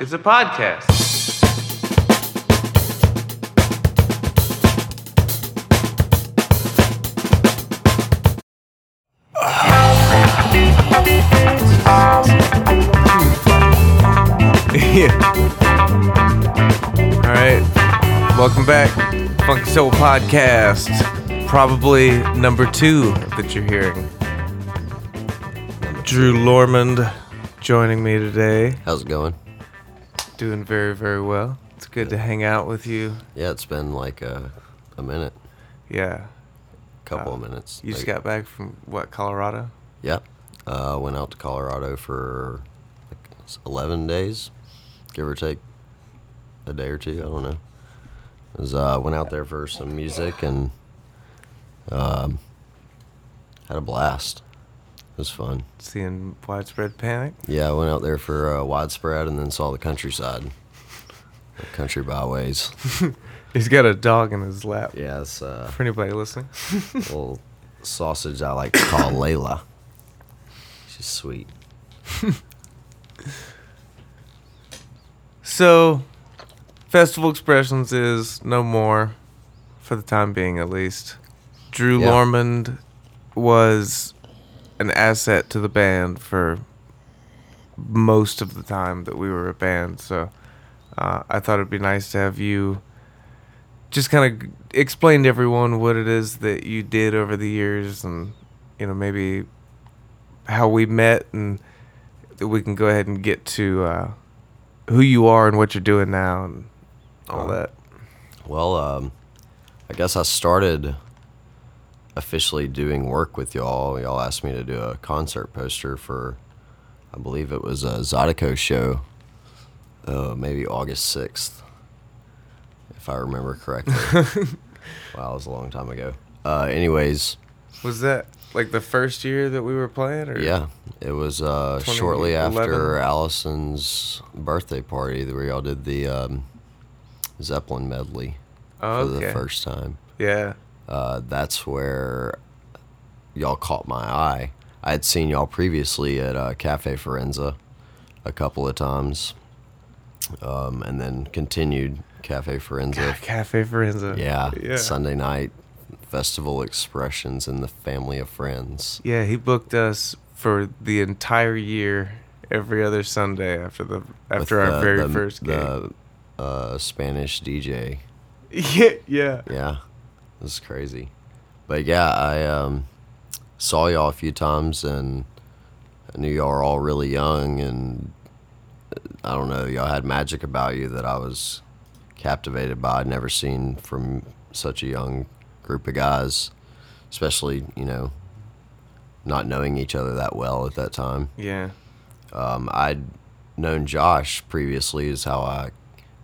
It's a podcast. yeah. All right. Welcome back. Funky Soul Podcast. Probably number two that you're hearing. Drew Lormand joining me today. How's it going? Doing very, very well. It's good to hang out with you. Yeah, it's been like a, a minute, Yeah. couple Uh, of minutes. You just Like, got back from what, Colorado? Yeah, uh, went out to Colorado for like eleven days, give or take a day or two. I don't know. It was uh, went out there for some music and um, had a blast. It was fun. Seeing widespread panic? Yeah, I went out there for uh, widespread and then saw the countryside, the country byways. He's got a dog in his lap. Yeah, it's uh, For anybody listening. little sausage I like to call Layla. She's sweet. So, Festival Expressions is no more, for the time being at least. Drew Yeah. Lormand was an asset to the band for most of the time that we were a band. So, uh, I thought it'd be nice to have you just kind of explain to everyone what it is that you did over the years and, you know, maybe how we met and that we can go ahead and get to uh, who you are and what you're doing now and all Uh, that. Well, um, I guess I started officially doing work with y'all. Y'all asked me to do a concert poster for, I believe it was a Zydeco show, uh, maybe August 6th, if I remember correctly. wow, it was a long time ago. Uh, anyways, Was that like the first year that we were playing? Or? yeah, it was uh, shortly after Allison's birthday party where y'all did the um, Zeppelin medley Oh, for okay. the first time. Yeah. Uh, that's where y'all caught my eye. I had seen y'all previously at uh, Cafe Forenza a couple of times, um, and then continued Cafe Forenza. Cafe Forenza. Yeah, Yeah. Sunday night festival expressions and the family of friends. Yeah, he booked us for the entire year, every other Sunday after the after with our the- very the- first game. the uh, Spanish DJ. yeah, yeah. Yeah, it is crazy. But yeah, I um, saw y'all a few times and I knew y'all were all really young and uh, I don't know, y'all had magic about you that I was captivated by. I'd never seen from such a young group of guys, especially, you know, not knowing each other that well at that time. Yeah. Um, I'd known Josh previously, is how I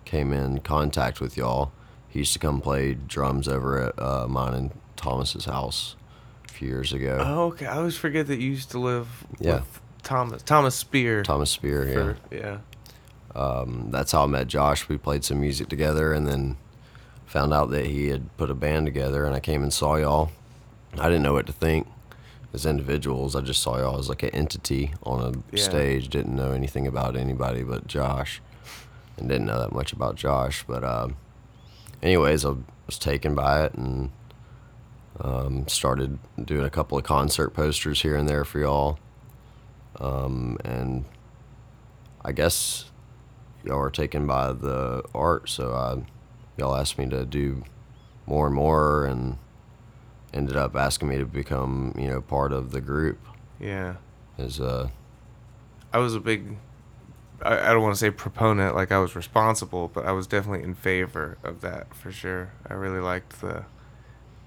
came in contact with y'all. He used to come play drums over at uh, mine and Thomas's house a few years ago. Oh, okay. I always forget that you used to live Yeah. with Thomas Thomas Spear. Thomas Spear, yeah. for- yeah. Um, that's how I met Josh. We played some music together and then found out that he had put a band together, and I came and saw y'all. I didn't know what to think as individuals. I just saw y'all as like an entity on a Yeah. stage. Didn't know anything about anybody but Josh, and didn't know that much about Josh. But um, anyways, I was taken by it and um, started doing a couple of concert posters here and there for y'all. Um, and I guess y'all were taken by the art, so I, y'all asked me to do more and more, and ended up asking me to become, you know, part of the group. Yeah. Is uh, I was a big I, I don't want to say proponent like I was responsible, but I was definitely in favor of that for sure. I really liked the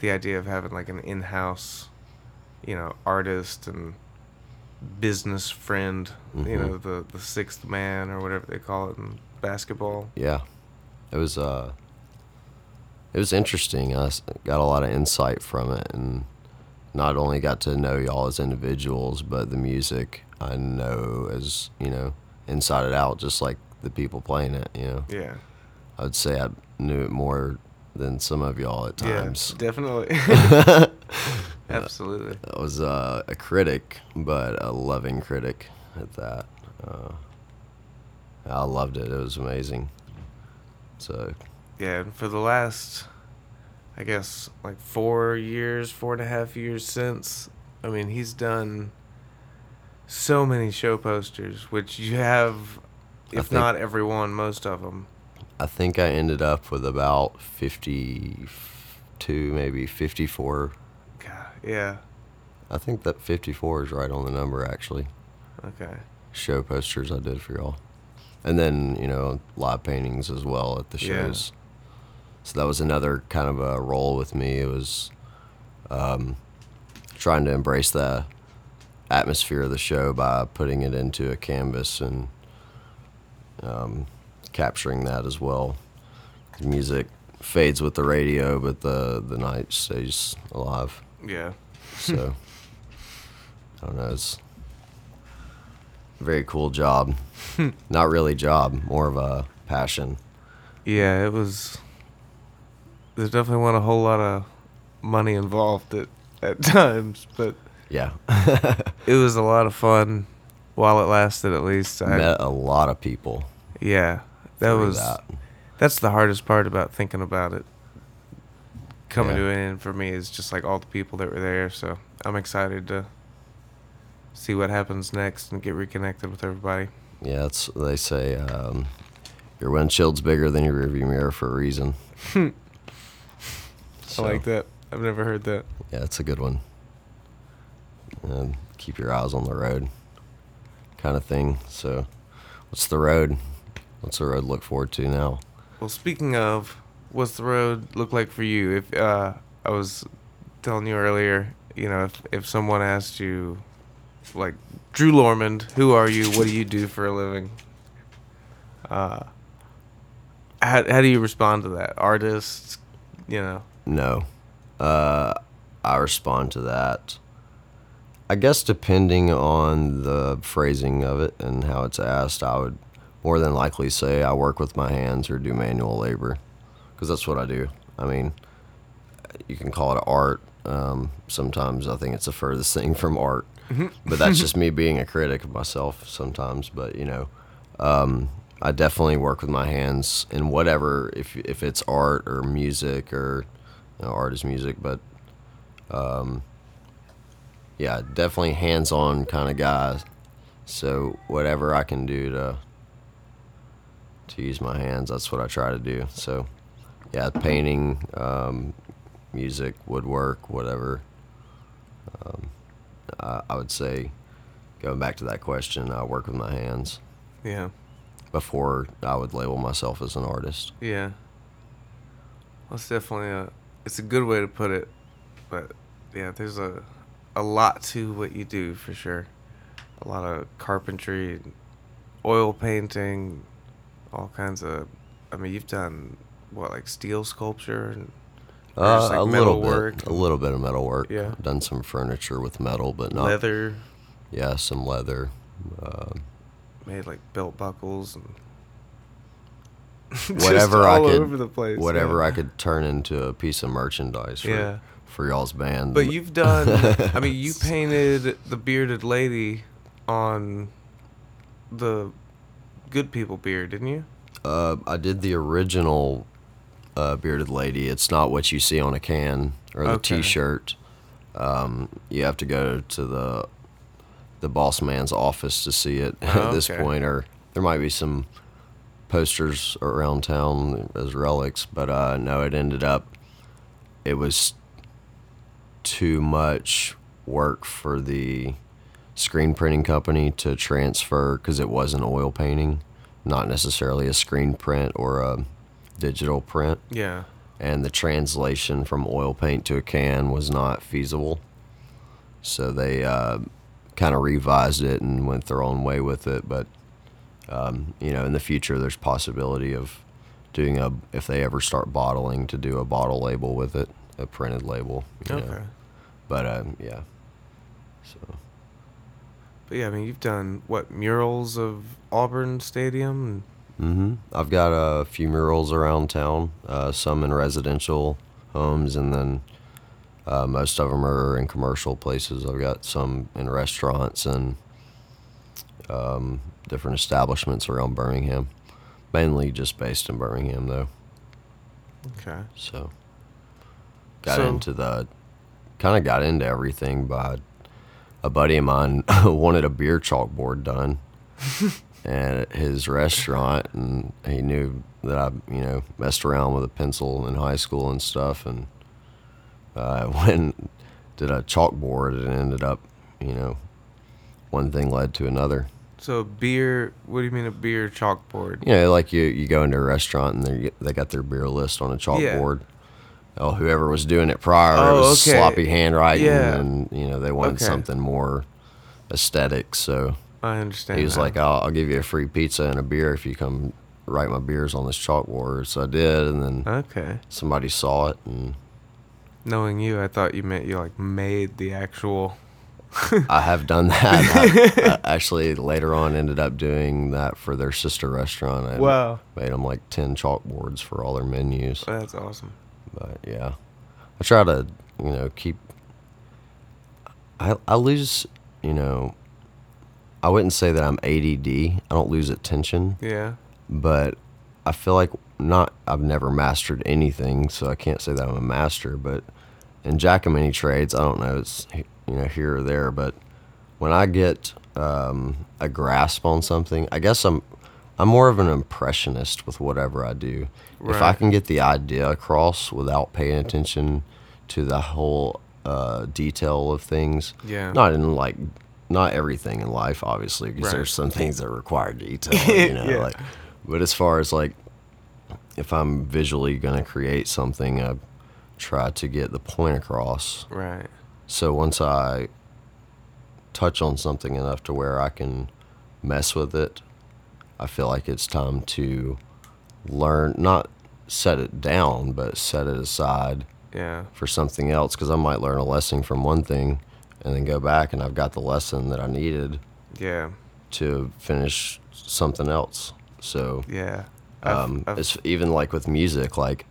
the idea of having like an in-house, you know, artist and business friend, you Mhm. know, the the sixth man or whatever they call it in basketball. yeah, it was uh, it was interesting. I got a lot of insight from it, and not only got to know y'all as individuals, but the music I know as you know inside it out, just like the people playing it. You know. Yeah. I would say I knew it more than some of y'all at times. Yeah, definitely. Absolutely. I was uh, a critic, but a loving critic at that. Uh, I loved it. It was amazing. So Yeah, and for the last, I guess, like four years, four and a half years since, I mean, he's done so many show posters, which you have, if think- not every one, most of them. I think I ended up with about 52, maybe 54. God, yeah. I think that 54 is right on the number, actually. Okay. Show posters I did for y'all. And then, you know, live paintings as well at the shows. Yeah. shows. So that was another kind of a role with me. It was um, trying to embrace the atmosphere of the show by putting it into a canvas and um, capturing that as well. The music fades with the radio, but the, the night stays alive. Yeah. So I don't know. It's a very cool job. Not really job, more of a passion. Yeah, it was. There definitely wasn't a whole lot of money involved at, at times, but Yeah, it was a lot of fun while it lasted, at least. I, met a lot of people. yeah, that was. that. That's the hardest part about thinking about it. Coming Yeah. to an end for me is just like all the people that were there. So I'm excited to see what happens next and get reconnected with everybody. Yeah, it's they say um, your windshield's bigger than your rearview mirror for a reason. So, I like that. I've never heard that. Yeah, it's a good one. And keep your eyes on the road, kind of thing. So, what's the road? What's the road look forward to now? Well, speaking of, what's the road look like for you? If uh, I was telling you earlier, you know, if if someone asked you, like Drew Lormand, who are you? What do you do for a living? Uh, how how do you respond to that? Artists, you know. No. Uh, I respond to that. I guess depending on the phrasing of it and how it's asked, I would more than likely say I work with my hands or do manual labor because that's what I do. I mean, you can call it art. Um, sometimes I think it's the furthest thing from art, but that's just me being a critic of myself sometimes. But you know, um, I definitely work with my hands in whatever if if it's art or music or you know, art is music, but um, yeah, definitely hands-on kind of guy. So whatever I can do to to use my hands, that's what I try to do. So yeah, painting, um, music, woodwork, whatever. Um, I, I would say, going back to that question, I work with my hands Yeah. before I would label myself as an artist. Yeah. Well, it's definitely a. It's a good way to put it, but yeah, there's a, a lot to what you do for sure. A lot of carpentry, oil painting, all kinds of. I mean, you've done what like steel sculpture and. Uh, like, a metal little bit, work a little bit of metal work. Yeah. done some furniture with metal, but not leather, Yeah, some leather. Um, made like belt buckles and. whatever I all could, over the place. whatever yeah. I could turn into a piece of merchandise for, Yeah. For y'all's band. But you've done. I mean, you painted the bearded lady on the Good People beer, didn't you? Uh, I did the original uh, bearded lady. It's not what you see on a can or the Okay. T-shirt. Um, you have to go to the the boss man's office to see it at this Okay. point, or there might be some posters around town as relics. But uh, no, it ended up it was too much work for the screen printing company to transfer because it was an oil painting, not necessarily a screen print or a digital print. Yeah. And the translation from oil paint to a can was not feasible. So they uh, kind of revised it and went their own way with it. But, um, you know, in the future, there's possibility of doing a, if they ever start bottling, to do a bottle label with it, a printed label. you know. But, um, yeah. So. But yeah, I mean, you've done what murals of Auburn Stadium. Mm-hmm. I've got a few murals around town, uh, some in residential homes, and then uh, most of them are in commercial places. I've got some in restaurants and um, different establishments around Birmingham, mainly just based in Birmingham though. Okay. So got So- into the kind of got into everything by a buddy of mine wanted a beer chalkboard done at his restaurant and he knew that I, you know, messed around with a pencil in high school and stuff and uh, went did a chalkboard and ended up, you know, one thing led to another. So beer. What do you mean a beer chalkboard? You know, like you, you go into a restaurant and they they got their beer list on a chalkboard. Oh, whoever was doing it prior, it Oh, was okay. sloppy handwriting, Yeah. and you know they wanted Okay. something more aesthetic. So I understand. he was that. like, I'll, "I'll give you a free pizza and a beer if you come write my beers on this chalkboard." So I did, and then Okay. somebody saw it, and Knowing you, I thought you meant you like made the actual. I have done that. I, I actually later on ended up doing that for their sister restaurant. I Wow. made them like ten chalkboards for all their menus. That's awesome. But yeah, I try to you know keep. I I lose you know. I wouldn't say that I'm ADD. I don't lose attention, Yeah. but I feel like not. I've never mastered anything, so I can't say that I'm a master. But in jack of many trades, I don't know. It's you know here or there, but when I get um, a grasp on something, I guess I'm I'm more of an impressionist with whatever I do. If I can get the idea across without paying attention to the whole uh, detail of things, Yeah. not in like not everything in life, obviously, because Right. there's some things that require detail, you know. Yeah. Like, but as far as like, if I'm visually gonna create something, I try to get the point across. Right. So once I touch on something enough to where I can mess with it, I feel like it's time to learn, not set it down, but set it aside Yeah. for something else because I might learn a lesson from one thing and then go back and I've got the lesson that I needed Yeah. to finish something else. So Yeah. I've- um, I've- it's even like with music, like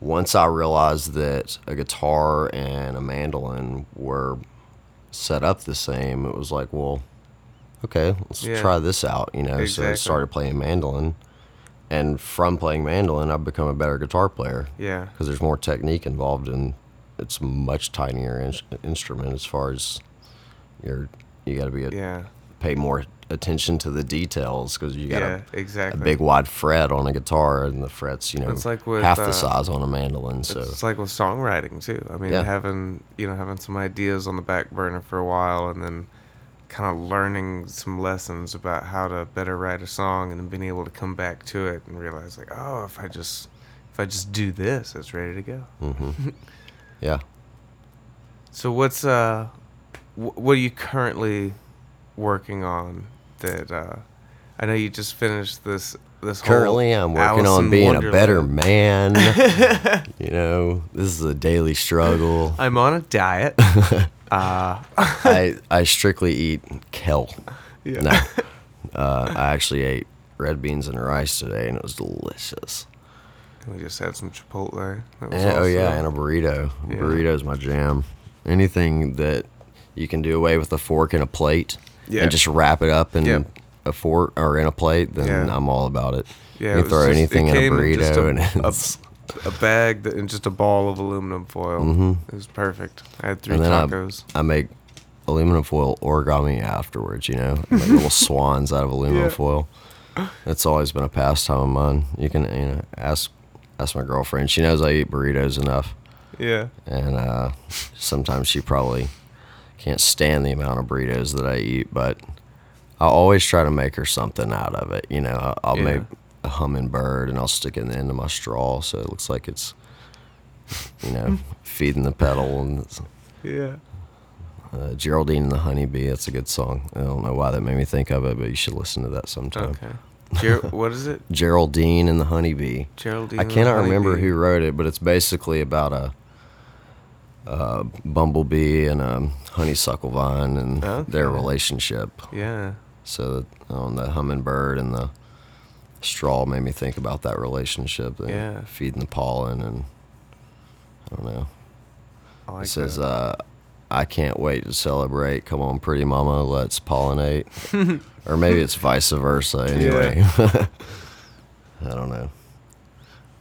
once I realized that a guitar and a mandolin were set up the same, it was like, well, okay, let's Yeah. try this out, you know. So I started playing mandolin, and from playing mandolin, I've become a better guitar player yeah. because there's more technique involved and it's a much tinier in- instrument as far as you're you got to be a, Yeah. pay more attention to the details because you got Yeah. a, a big wide fret on a guitar and the frets you know It's like with, half uh, the size on a mandolin so It's like with songwriting too. I mean, Yeah. having you know having some ideas on the back burner for a while, and then kind of learning some lessons about how to better write a song, and then being able to come back to it and realize like, oh, if I just if I just do this, it's ready to go. hmm yeah So what's uh, wh- what are you currently working on? That uh, I know you just finished this this currently i'm working Alice on in being a better man you know this is a daily struggle I'm on a diet. uh, i i strictly eat kale yeah. no uh, i actually ate red beans and rice today and it was delicious We just had some Chipotle. That was And- oh yeah, and a burrito. Yeah. Burrito's my jam. Anything that you can do away with a fork and a plate, Yeah. and just wrap it up in Yep. A fork or in a plate, then Yeah. I'm all about it. Yeah, you it throw just- anything in a burrito, a- and it's, a bag that, and just a ball of aluminum foil. Mhm. It was perfect. I had three and then tacos. I make aluminum foil origami afterwards. You know, I make little swans out of aluminum Yeah. foil. It's always been a pastime of mine. You can you know ask ask my girlfriend. She knows I eat burritos enough. yeah. and uh, sometimes she probably can't stand the amount of burritos that I eat, but I always try to make her something out of it. You know, I'll, I'll Yeah. make a hummingbird and I'll stick it in the end of my straw so it looks like it's, you know, feeding the petal. And it's, Yeah. uh, Geraldine and the Honeybee, that's a good song. I don't know why that made me think of it, but you should listen to that sometime. Okay. Ger- what is it? Geraldine and the Honeybee. Geraldine. I and the cannot remember who wrote it, but it's basically about a, a bumblebee and a honeysuckle vine and their relationship. Yeah. So on the hummingbird and the straw made me think about that relationship. and Yeah. feeding the pollen and I don't know. I like it says, uh, I can't wait to celebrate. Come on, pretty mama, let's pollinate. or maybe it's vice versa. Anyway, I don't know.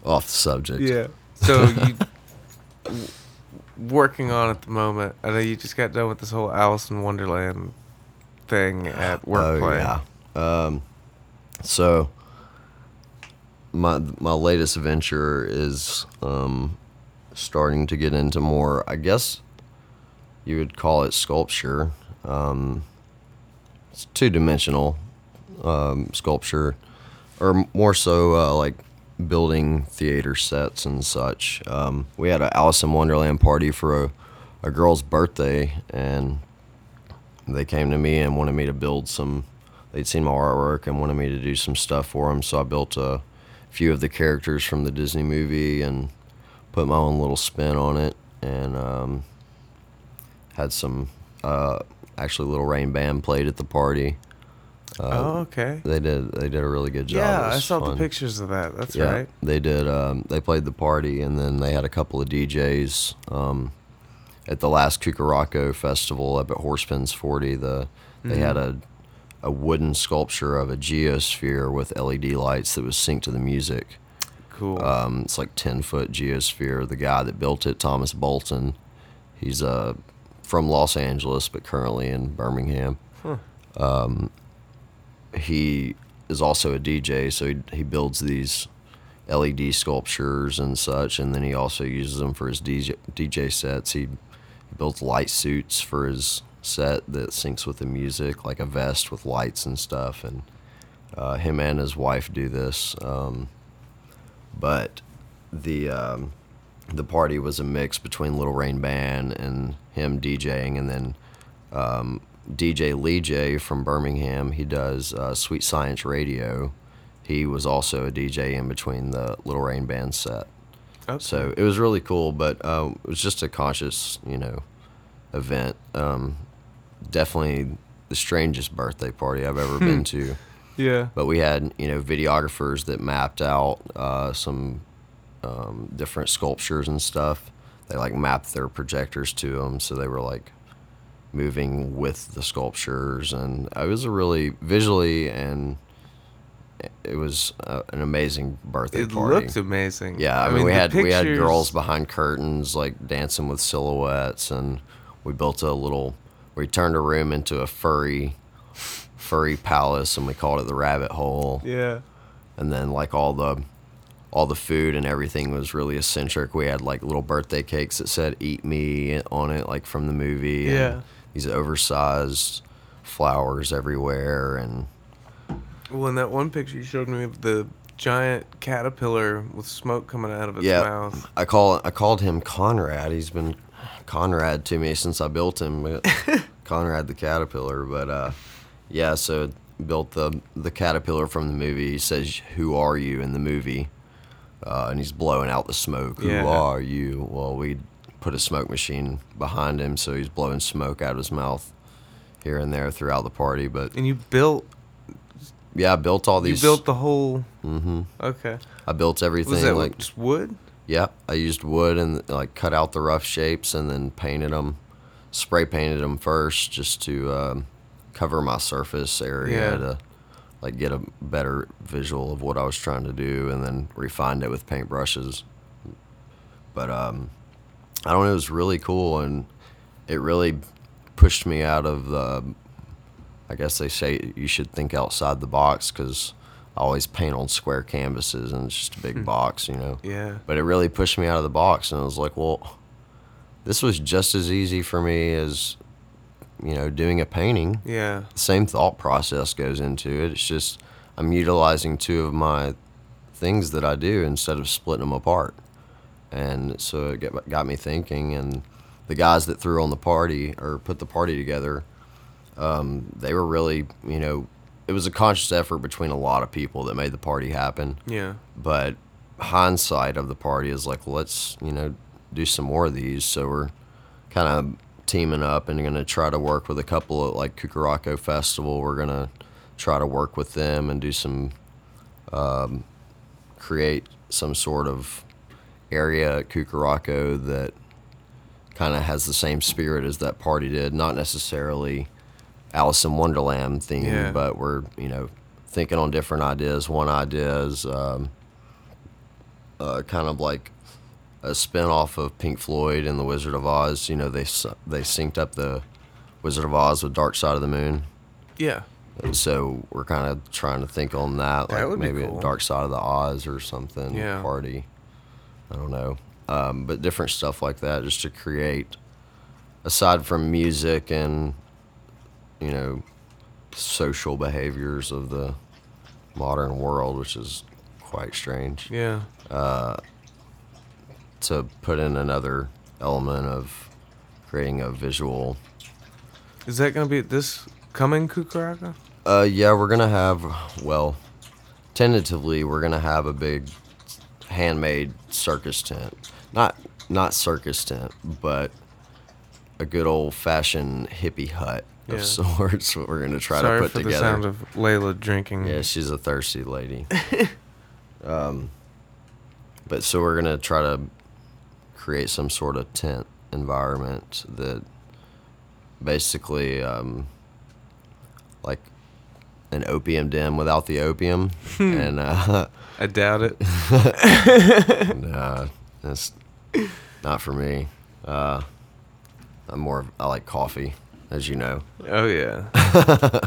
Off the subject. Yeah. So you working on at the moment. I know you just got done with this whole Alice in Wonderland thing at work Oh yeah. Um, so my my latest venture is um, starting to get into more. I guess you would call it sculpture. Um, it's two dimensional um, sculpture, or more so uh, like building theater sets and such. Um, we had an Alice in Wonderland party for a, a girl's birthday, and they came to me and wanted me to build some. They'd seen my artwork and wanted me to do some stuff for them, so I built a few of the characters from the Disney movie and put my own little spin on it, and um, had some. Uh, actually, Little Rain Band played at the party. oh, okay. They did. They did a really good job. Yeah, I saw the pictures of that. That's Yeah, right. they did. Um, they played the party, and then they had a couple of DJs um, at the last Cucaraco festival up at Horse Pens Forty. The they had a a wooden sculpture of a geosphere with LED lights that was synced to the music. Cool. Um, it's like ten foot geosphere. The guy that built it, Thomas Bolton, he's uh, from Los Angeles but currently in Birmingham. Um, he is also a DJ, so he, he builds these LED sculptures and such, and then he also uses them for his DJ, DJ sets. He, he builds light suits for his set that syncs with the music, like a vest with lights and stuff. And uh, him and his wife do this. Um, but the um, the party was a mix between Little Rain Band and him DJing, and then um, DJ Lee J from Birmingham. He does uh, Sweet Science Radio. He was also a DJ in between the Little Rain Band set. Okay. So it was really cool, but um, it was just a conscious, you know, event. Um, definitely the strangest birthday party I've ever been to. yeah. But we had, you know, videographers that mapped out uh, some um, different sculptures and stuff. They like mapped their projectors to them, so they were like moving with the sculptures, and it was a really visually and it was uh, an amazing birthday It party. looked amazing. Yeah, I, mean, we the had we had girls behind curtains like dancing with silhouettes, and we built a little. We turned a room into a furry, furry palace, and we called it the Rabbit Hole. Yeah. And then like all the, all the food and everything was really eccentric. We had like little birthday cakes that said "Eat Me" on it, like from the movie. and Yeah. these oversized flowers everywhere, and Well, in that one picture you showed me of the giant caterpillar with smoke coming out of its Yeah, mouth. I call I called him Conrad. He's been Conrad to me since I built him. Conrad the caterpillar, but uh, yeah. So built the the caterpillar from the movie. He says, "Who are you?" in the movie, uh, and he's blowing out the smoke. Yeah. Who are you? Well, we put a smoke machine behind him, so he's blowing smoke out of his mouth here and there throughout the party. But And you built yeah, I built all these. you built the whole hmm Okay. I built everything Was that like just wood? Yeah, I used wood and like cut out the rough shapes and then painted them, spray painted them first just to um, cover my surface area Yeah. to like get a better visual of what I was trying to do, and then refined it with paint brushes. But um, I don't know, it was really cool and it really pushed me out of the. I guess they say you should think outside the box because I always paint on square canvases and it's just a big hmm. box, you know Yeah. but it really pushed me out of the box and I was like, well, this was just as easy for me as you know doing a painting. Yeah. The same thought process goes into it. It's just I'm utilizing two of my things that I do instead of splitting them apart. And so it got, got me thinking and the guys that threw on the party or put the party together um, they were really, you know, it was a conscious effort between a lot of people that made the party happen Yeah. but hindsight of the party is like let's you know do some more of these so we're kind of teaming up and going to try to work with a couple of like Cucaraco Festival we're going to try to work with them and do some um, create some sort of area at Cucaraco that kind of has the same spirit as that party did. Not necessarily Alice in Wonderland theme, Yeah. but we're you know thinking on different ideas. One idea is um, uh, kind of like a spin off of Pink Floyd and the Wizard of Oz. You know, they they synced up the Wizard of Oz with Dark Side of the Moon. Yeah. And so we're kind of trying to think on that, That like be maybe cool. a Dark Side of the Oz or something Yeah. party. I don't know, um, but different stuff like that, just to create, aside from music and, you know, social behaviors of the modern world, which is quite strange. Yeah. To put in another element of creating a visual Is that gonna be this coming Kukaraka? Uh, yeah, we're gonna have. Well, tentatively, we're gonna have a big handmade circus tent. Not not circus tent, but a good old fashioned hippie hut of Yeah. sorts. What we're gonna try Sorry to put for together. the sound of Layla drinking. yeah, she's a thirsty lady. um, but so we're gonna try to create some sort of tent environment that basically um, like an opium den without the opium and uh, I doubt it. nah, that's not for me uh, i'm more i like coffee as you know Oh yeah.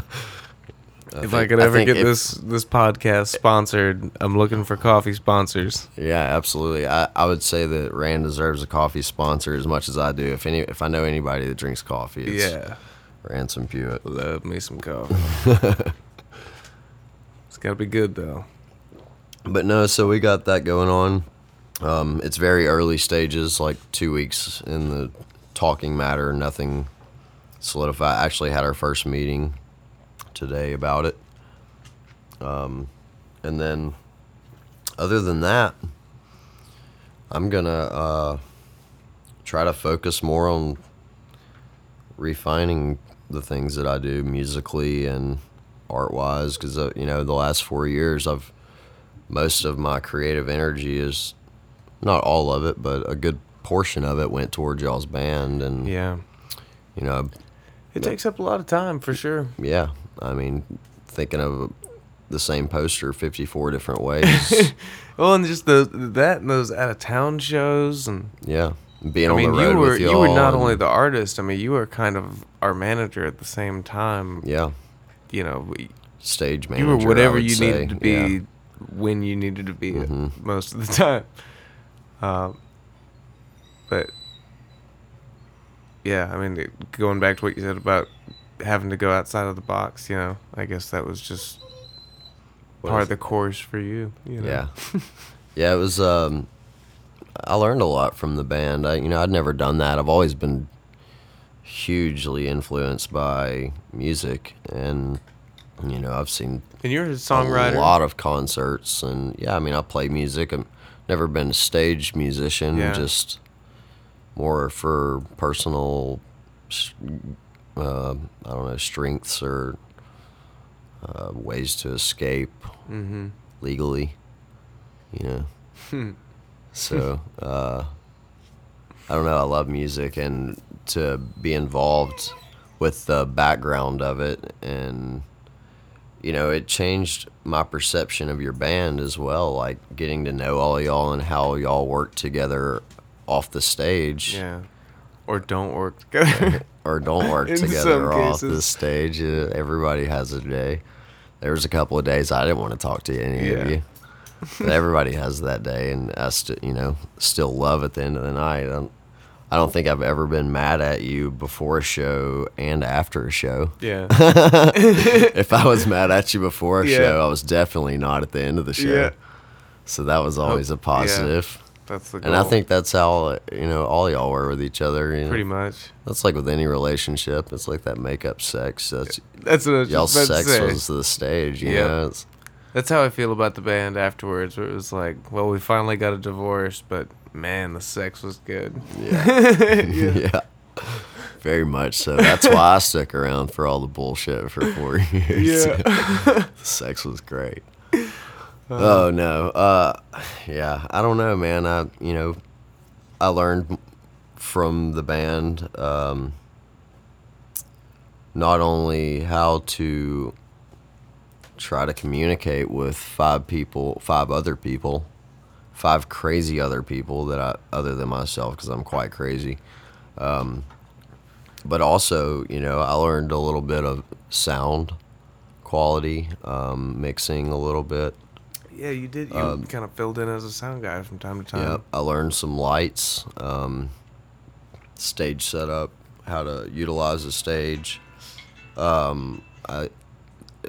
I if I could ever think get if- this this podcast sponsored, I'm looking for coffee sponsors. Yeah, absolutely. I, I would say that Rand deserves a coffee sponsor as much as I do. If any, if I know anybody that drinks coffee, it's yeah. Ransom Pewitt. Love me some coffee. it's gotta be good though. But no, so we got that going on. Um, it's very early stages, like two weeks in the talking matter. Nothing solidified. Actually, had our first meeting today about it. Um, and then, other than that, I'm gonna uh, try to focus more on refining the things that I do musically and art wise, because uh, you know the last four years I've most of my creative energy is not all of it, but a good portion of it went towards y'all's band, and Yeah. you know, It takes up a lot of time for sure. yeah. I mean, thinking of the same poster 54 different ways. Well, and just the that and those out of town shows and yeah, being I on mean the you were with y'all. you were not only the artist. I mean you were kind of our manager at the same time. yeah You know, we- stage you manager. were whatever you say. needed to be Yeah. when you needed to be Mhm. most of the time. Um, but yeah, I mean, going back to what you said about having to go outside of the box, you know, I guess that was just What part of the course for you. you know? Yeah. yeah, it was um I learned a lot from the band. I you know, I'd never done that. I've always been hugely influenced by music and you know, I've seen And you're a songwriter. a lot of concerts and yeah, I mean, I play music. I've never been a stage musician, Yeah. just more for personal uh, I don't know, strengths or uh, ways to escape Mm-hmm. legally, you know. So uh, I don't know. I love music, and to be involved with the background of it, and you know, it changed my perception of your band as well. Like getting to know all y'all and how y'all work together off the stage, Yeah. Or don't work together. or don't work together off the stage. Uh, everybody has a day. There was a couple of days I didn't want to talk to any of you. But everybody has that day, and I st- you know still love at the end of the night. I don't, I don't think I've ever been mad at you before a show and after a show. yeah. if I was mad at you before a Yeah. show, I was definitely not at the end of the show. Yeah. So that was always a positive. That's the goal. And I think that's how you know all y'all were with each other. You know? pretty much. That's like with any relationship. It's like that makeup sex. That's That's what y'all's just about to sex say. was the stage. You Yeah. know, it's, That's how I feel about the band afterwards. Where it was like, well, we finally got a divorce, but man, the sex was good. yeah, yeah. yeah, very much so. That's why I stuck around for all the bullshit for four years. Yeah. the sex was great. Oh no, uh, yeah, I don't know, man. I you know, I learned from the band. Um, not only how to try to communicate with five people, five other people, five crazy other people that I other than myself because I'm quite crazy. Um, but also, you know, I learned a little bit of sound quality, um, mixing a little bit. Yeah, you did. You Um, kind of filled in as a sound guy from time to time. Yep, I learned some lights, um, stage setup, how to utilize a stage, um, I,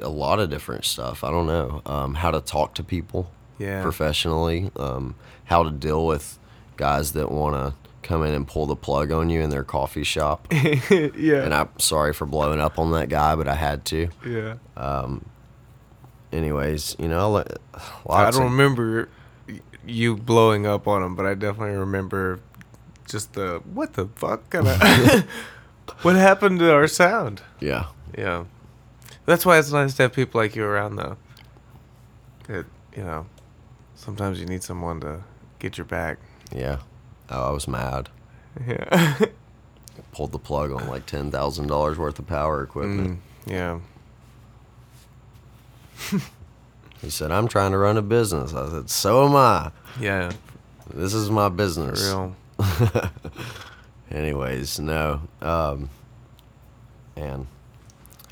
a lot of different stuff. I don't know um, how to talk to people Yeah. professionally, um, how to deal with guys that want to come in and pull the plug on you in their coffee shop. yeah. and I'm sorry for blowing up on that guy, but I had to. yeah. Anyways, you know, I don't of- remember you blowing up on him, but I definitely remember just the what the fuck kind of what happened to our sound. yeah. Yeah, that's why it's nice to have people like you around, though. That you know, sometimes you need someone to get your back. Yeah. Oh, I was mad. Yeah. Pulled the plug on like ten thousand dollars worth of power equipment. mm, yeah. He said, "I'm trying to run a business." I said, "So am I. Yeah. This is my For business." real. Anyways, no. Um, and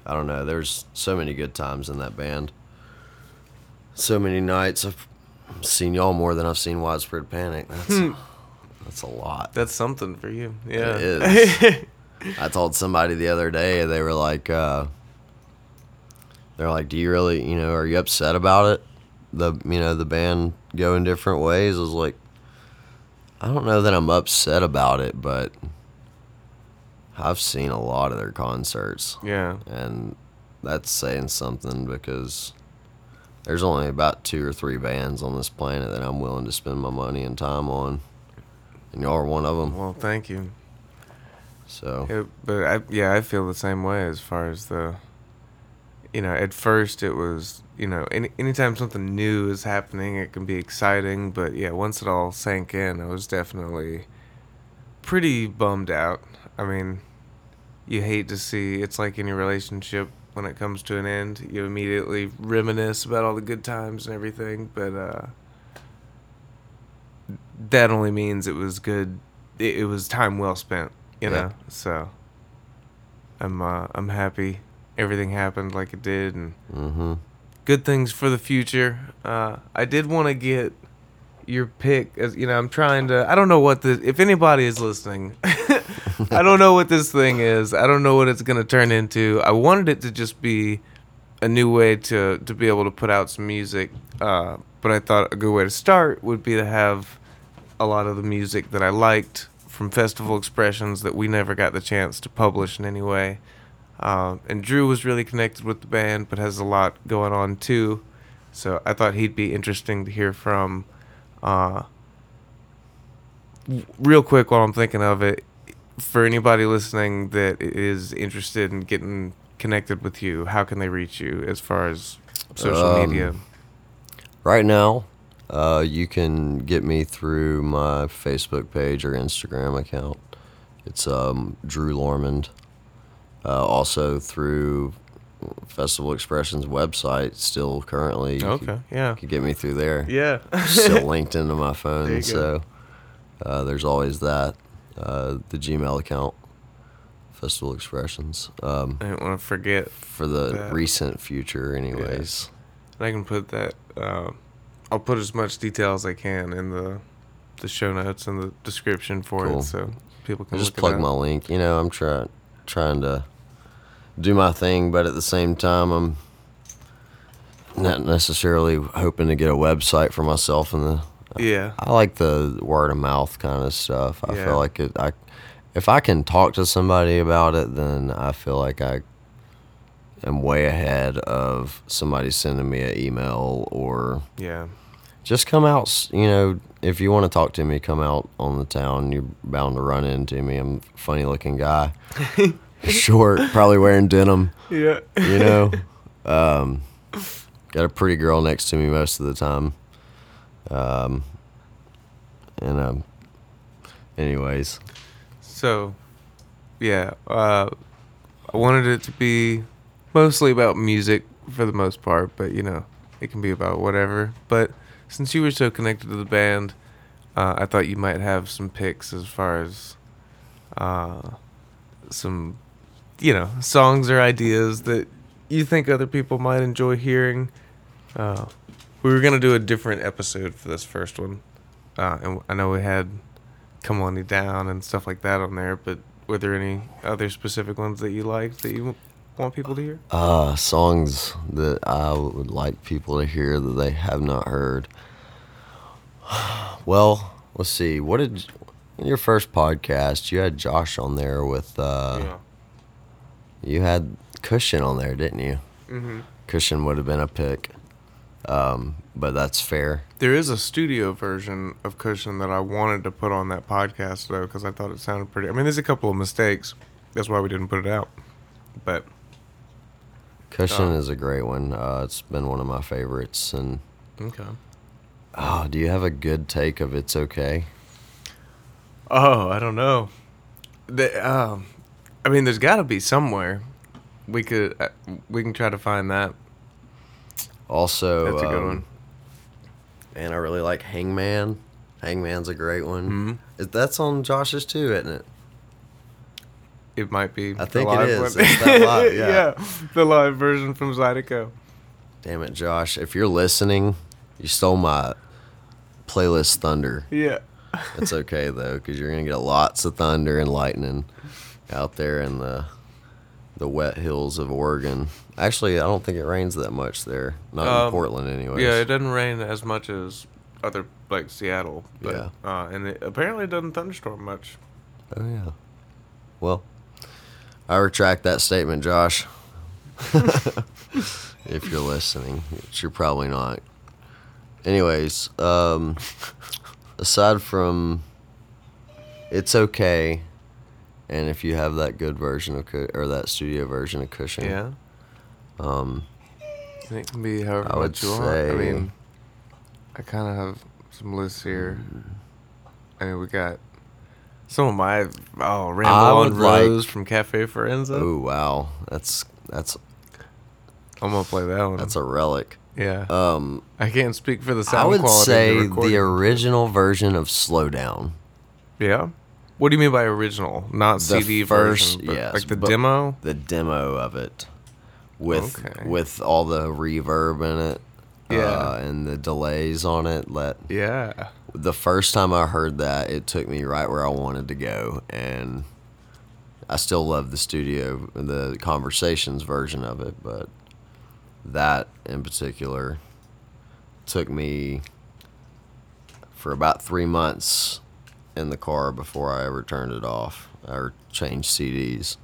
I don't know. There's so many good times in that band. So many nights. I've seen y'all more than I've seen Widespread Panic. That's that's a lot. That's something for you. Yeah. is. I told somebody the other day, they were like, uh, they're like, do you really, you know, are you upset about it? The, you know, the band going different ways. I was like, I don't know that I'm upset about it, but I've seen a lot of their concerts, yeah. and that's saying something because there's only about two or three bands on this planet that I'm willing to spend my money and time on, and y'all are one of them. Well, thank you. So. It, but I, yeah, I feel the same way as far as the, you know, at first it was, you know, any anytime something new is happening, it can be exciting. But yeah, once it all sank in, I was definitely pretty bummed out. I mean, you hate to see it's like any relationship when it comes to an end, you immediately reminisce about all the good times and everything. But uh, that only means it was good. It, it was time well spent, you Yeah. know. So I'm uh, I'm happy everything happened like it did, and Mm-hmm. good things for the future. Uh, I did want to get your pick, as you know. I'm trying to. I don't know what the. If anybody is listening, I don't know what this thing is. I don't know what it's gonna turn into. I wanted it to just be a new way to to be able to put out some music. Uh, but I thought a good way to start would be to have a lot of the music that I liked from Festival Expressions that we never got the chance to publish in any way. Um, and Drew was really connected with the band, but has a lot going on too. So I thought he'd be interesting to hear from. Uh, real quick, while I'm thinking of it, for anybody listening that is interested in getting connected with you, how can they reach you as far as social Um, media? Right now, uh, you can get me through my Facebook page or Instagram account. It's um, Drew Lormand. Uh, also through Festival Expressions website, still currently. You Okay, Could, yeah, could get me through there. yeah, still linked into my There phone, go. so uh, there's always that. Uh, the Gmail account, Festival Expressions. Um, I don't want to forget. for the That. recent future, anyways. I can put that. Uh, I'll put as much detail as I can in the the show notes and the description for Cool. it, so people can just look plug my link. You know, I'm trying trying to do my thing, but at the same time, I'm not necessarily hoping to get a website for myself. And the Yeah, I like the word of mouth kind of stuff. I Yeah. feel like it. I if I can talk to somebody about it, then I feel like I am way ahead of somebody sending me an email or yeah, just come out. You know, if you want to talk to me, come out on the town. You're bound to run into me. I'm a funny looking guy, short, probably wearing denim. yeah. You know, um, got a pretty girl next to me most of the time. Um, and um, anyways, So, yeah, uh, I wanted it to be mostly about music for the most part, but you know, it can be about whatever. But since you were so connected to the band, uh, I thought you might have some picks as far as uh, some, you know, songs or ideas that you think other people might enjoy hearing. Uh, we were gonna do a different episode for this first one, uh, and I know we had "Come On Ee Down" and stuff like that on there. But were there any other specific ones that you liked that you want people to hear? Uh, songs that I would like people to hear that they have not heard. Well, let's see. What did your first podcast? You had Josh on there with. Uh, yeah. You had Cushion on there, didn't you? Mm-hmm. Cushion would have been a pick. Um, but that's fair. There is a studio version of Cushion that I wanted to put on that podcast though, because I thought it sounded pretty. I mean, there's a couple of mistakes. That's why we didn't put it out. But Cushion Oh. is a great one. Uh, it's been one of my favorites. And okay. oh, do you have a good take of "It's Okay"? Oh, I don't know. The, um, I mean, there's got to be somewhere. We could uh, we can try to find that. Also, That's a good um, one. Man, I really like Hangman. Hangman's a great one. Mhm. That's on Josh's too, isn't it? It might be. I think it live is. Live, yeah. the live version from Zydeco. Damn it, Josh. If you're listening, you stole my playlist thunder. Yeah. It's okay though, because you're gonna get lots of thunder and lightning out there in the the wet hills of Oregon. Actually, I don't think it rains that much there. Not in Um, Portland, anyway. Yeah, it doesn't rain as much as other like Seattle. But, Yeah. Uh, and it apparently doesn't thunderstorm much. Oh yeah. Well, I retract that statement, Josh. if you're listening, which you're probably not. Anyways, um, aside from it's okay, and if you have that good version of or that studio version of Cushion, Yeah. um, It can be however I would much you want. I mean, I kind of have some lists here. I mean, we got some of my oh Ramble on would like- Rose from Cafe Forenza. oh wow, that's that's I'm gonna play that one. that's a relic. yeah. Um, I can't speak for the sound I would quality. say the, the original version of Slow Down. yeah. What do you mean by original? Not The CD first- version, yes, like the demo. the demo of it with Okay. with all the reverb in it Yeah. uh, and the delays on it let Yeah. the first time i heard that it took me right where i wanted to go and i still love the studio the conversations version of it but that in particular took me for about three months in the car before i ever turned it off or changed cds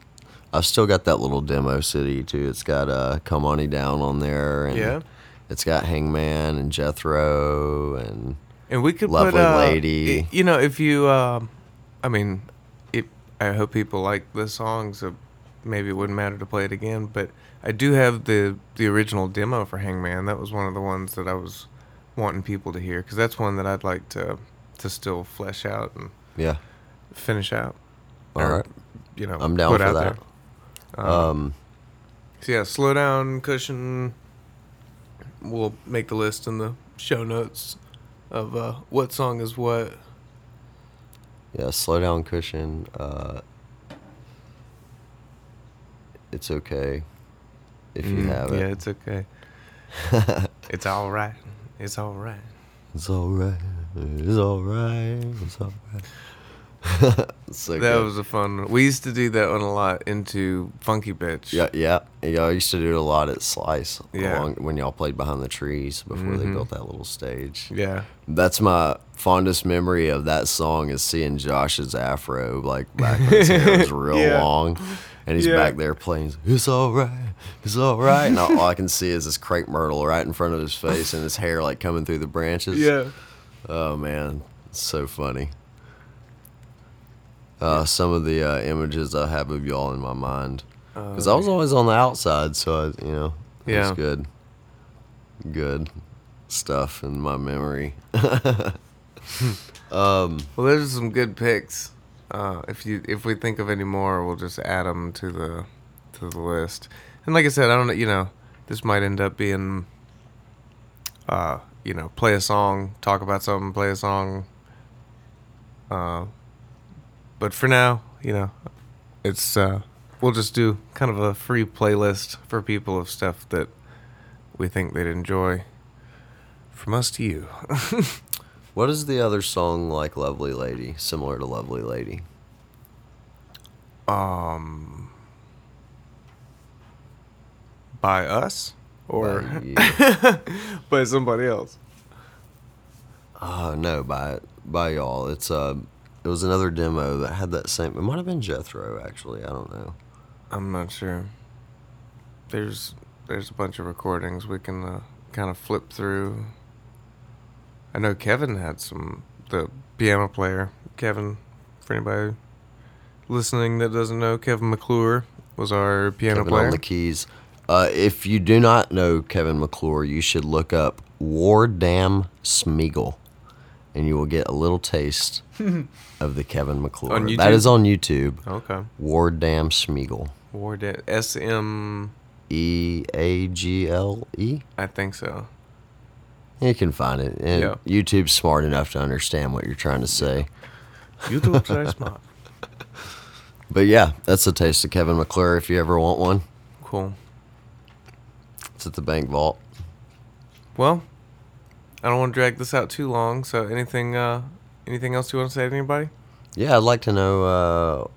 I've still got that little demo city too. It's got uh, "Come On Down" on there, and Yeah. it's got Hangman and Jethro, and And we could Lovely put uh, Lady. You know, if you, um, I mean, it. I hope people like the song, so maybe it wouldn't matter to play it again. But I do have the the original demo for Hangman. That was one of the ones that I was wanting people to hear because that's one that I'd like to to still flesh out and yeah, finish out. all Or, right. You know, I'm down for that. there. Um, Um, so yeah, slow down, cushion. We'll make the list in the show notes of uh, what song is what. yeah, slow down, cushion. Uh, it's okay if you Mm, have it. Yeah, it's okay. It's all right. It's all right. It's all right. It's all right. It's all right. So that good. was a fun one. We used to do that one a lot into Funky Bitch. Yeah, yeah, yeah. I used to do it a lot at Slice. Yeah. along- when y'all played behind the trees before they Mhm. built that little stage. Yeah. That's my fondest memory of that song is seeing Josh's afro like back when his hair was real Yeah. long, and he's Yeah. back there playing. It's all right, it's all right. And all, all I can see is this crepe myrtle right in front of his face, and his hair like coming through the branches. Yeah. Oh man, it's so funny. Uh, some of the uh, images I have of y'all in my mind, because I was always on the outside, so I, you know, it Yeah. was good, good stuff in my memory. um, Well, those are some good picks. Uh, if you if we think of any more, we'll just add them to the to the list. And like I said, I don't know. You know, this might end up being, uh, you know, play a song, talk about something, play a song. Uh, but for now, you know, it's uh, we'll just do kind of a free playlist for people of stuff that we think they'd enjoy. From us to you. What is the other song like Lovely Lady, similar to Lovely Lady? um, by us or By by somebody else. Uh, no, by by y'all. It's uh, it was another demo that had that same. It might have been Jethro actually. I don't know. I'm not sure. There's there's a bunch of recordings we can uh, kind of flip through. I know Kevin had some the piano player. Kevin, for anybody listening that doesn't know, Kevin McClure was our piano Kevin player. on the keys. Uh, if you do not know Kevin McClure, you should look up Wardam Smeagol, and you will get a little taste of the Kevin McClure. On That YouTube? is on YouTube. okay. Wardam Smeagol. Ward S M E A G L E. I think so. You can find it. And Yeah. YouTube's smart enough to understand what you're trying to say. YouTube's very smart. But yeah, that's a taste of Kevin McClure if you ever want one. Cool. It's at the bank vault. Well, I don't want to drag this out too long. So, anything, uh, anything else you want to say to anybody? Yeah, I'd like to know uh,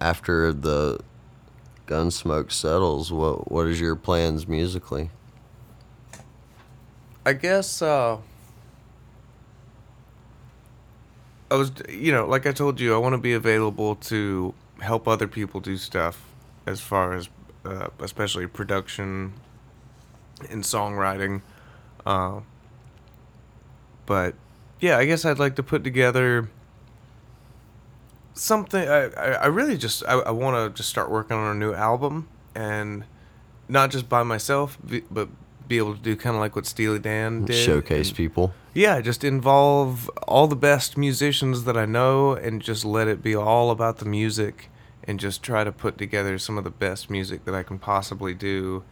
after the Gunsmoke settles, what what is your plans musically? I guess uh I was you know, like I told you, I want to be available to help other people do stuff as far as uh, especially production and songwriting. Uh, but yeah, I guess I'd like to put together something I, I, I really just I, I want to just start working on a new album and not just by myself but be able to do kind of like what Steely Dan did Showcase and- people. yeah, just involve all the best musicians that I know and just let it be all about the music and just try to put together some of the best music that I can possibly do.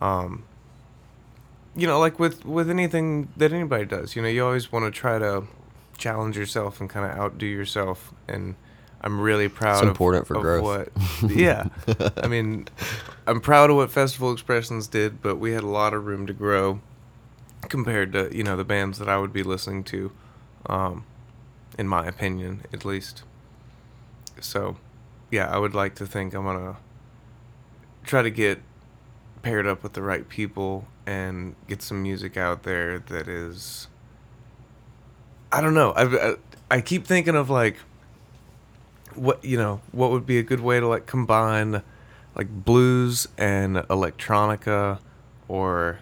Um, you know, like with with anything that anybody does, you know, you always want to try to challenge yourself and kind of outdo yourself and I'm really proud It's of, important for of growth. what yeah. I mean, I'm proud of what Festival Expressions did, but we had a lot of room to grow compared to you know the bands that I would be listening to, um, in my opinion, at least. So, yeah, I would like to think I'm gonna try to get paired up with the right people and get some music out there that is. I don't know. I I, I keep thinking of like. What you know? What would be a good way to like combine, like blues and electronica, or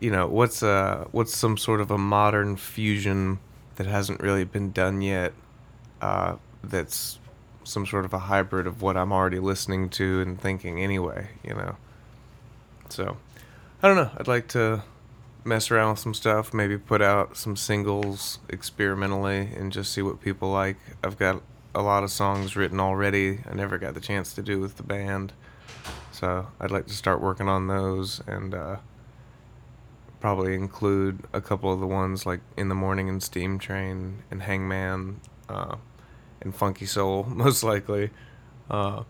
you know what's uh what's some sort of a modern fusion that hasn't really been done yet uh that's some sort of a hybrid of what I'm already listening to and thinking anyway you know? So I don't know. I'd like to mess around with some stuff maybe put out some singles experimentally and just see what people like. I've got a lot of songs written already. I never got the chance to do with the band. So I'd like to start working on those and uh probably include a couple of the ones like in the morning and steam train and hangman uh, and funky soul most likely uh,